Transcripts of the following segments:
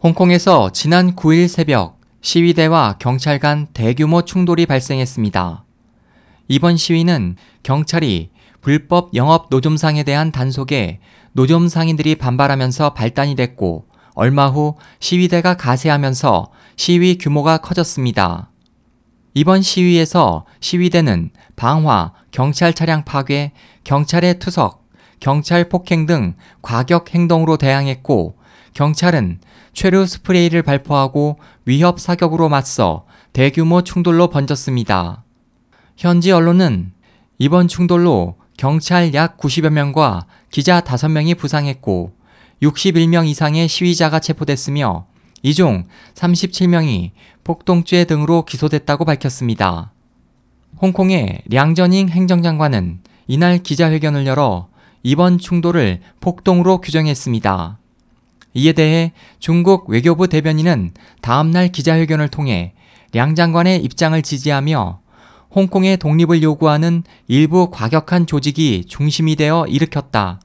홍콩에서 지난 9일 새벽 시위대와 경찰 간 대규모 충돌이 발생했습니다. 이번 시위는 경찰이 불법 영업 노점상에 대한 단속에 노점 상인들이 반발하면서 발단이 됐고 얼마 후 시위대가 가세하면서 시위 규모가 커졌습니다. 이번 시위에서 시위대는 방화, 경찰 차량 파괴, 경찰의 투석, 경찰 폭행 등 과격 행동으로 대항했고 경찰은 최루 스프레이를 발포하고 위협 사격으로 맞서 대규모 충돌로 번졌습니다. 현지 언론은 이번 충돌로 경찰 약 90여 명과 기자 5명이 부상했고 61명 이상의 시위자가 체포됐으며 이 중 37명이 폭동죄 등으로 기소됐다고 밝혔습니다. 홍콩의 량전잉 행정장관은 이날 기자회견을 열어 이번 충돌을 폭동으로 규정했습니다. 이에 대해 중국 외교부 대변인은 다음날 기자회견을 통해 량 장관의 입장을 지지하며 홍콩의 독립을 요구하는 일부 과격한 조직이 중심이 되어 일으켰다.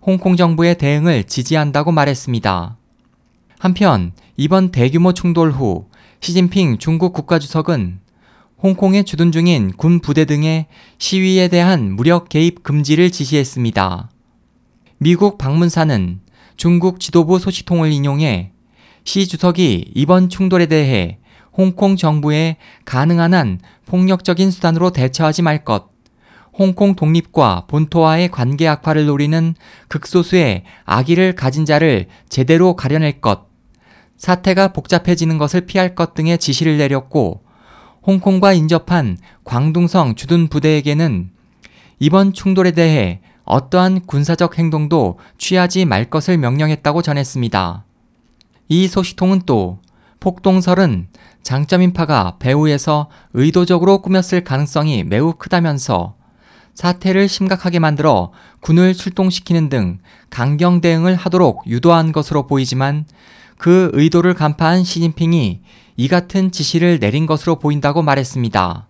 홍콩 정부의 대응을 지지한다고 말했습니다. 한편 이번 대규모 충돌 후 시진핑 중국 국가주석은 홍콩에 주둔 중인 군 부대 등의 시위에 대한 무력 개입 금지를 지시했습니다. 미국 방문사는 중국 지도부 소식통을 인용해 시 주석이 이번 충돌에 대해 홍콩 정부에 가능한 한 폭력적인 수단으로 대처하지 말 것, 홍콩 독립과 본토와의 관계 악화를 노리는 극소수의 악의를 가진 자를 제대로 가려낼 것, 사태가 복잡해지는 것을 피할 것 등의 지시를 내렸고, 홍콩과 인접한 광둥성 주둔 부대에게는 이번 충돌에 대해 어떠한 군사적 행동도 취하지 말 것을 명령했다고 전했습니다. 이 소식통은 또 폭동설은 장점인파가 배후에서 의도적으로 꾸몄을 가능성이 매우 크다면서 사태를 심각하게 만들어 군을 출동시키는 등 강경 대응을 하도록 유도한 것으로 보이지만 그 의도를 간파한 시진핑이 이 같은 지시를 내린 것으로 보인다고 말했습니다.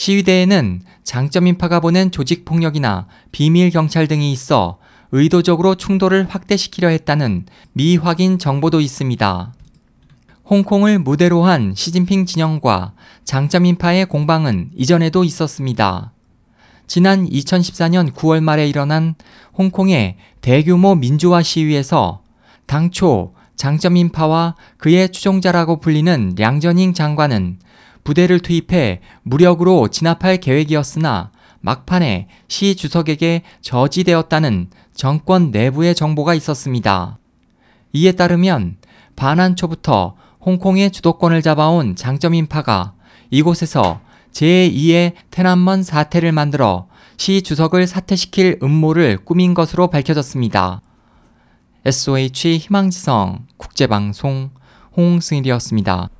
시위대에는 장점 인파가 보낸 조직폭력이나 비밀 경찰 등이 있어 의도적으로 충돌을 확대시키려 했다는 미확인 정보도 있습니다. 홍콩을 무대로 한 시진핑 진영과 장점 인파의 공방은 이전에도 있었습니다. 지난 2014년 9월 말에 일어난 홍콩의 대규모 민주화 시위에서 당초 장점 인파와 그의 추종자라고 불리는 량전잉 장관은 부대를 투입해 무력으로 진압할 계획이었으나 막판에 시 주석에게 저지되었다는 정권 내부의 정보가 있었습니다. 이에 따르면 반환 초부터 홍콩의 주도권을 잡아온 장점인파가 이곳에서 제2의 테난먼 사태를 만들어 시 주석을 사퇴시킬 음모를 꾸민 것으로 밝혀졌습니다. SOH 희망지성 국제방송 홍승일이었습니다.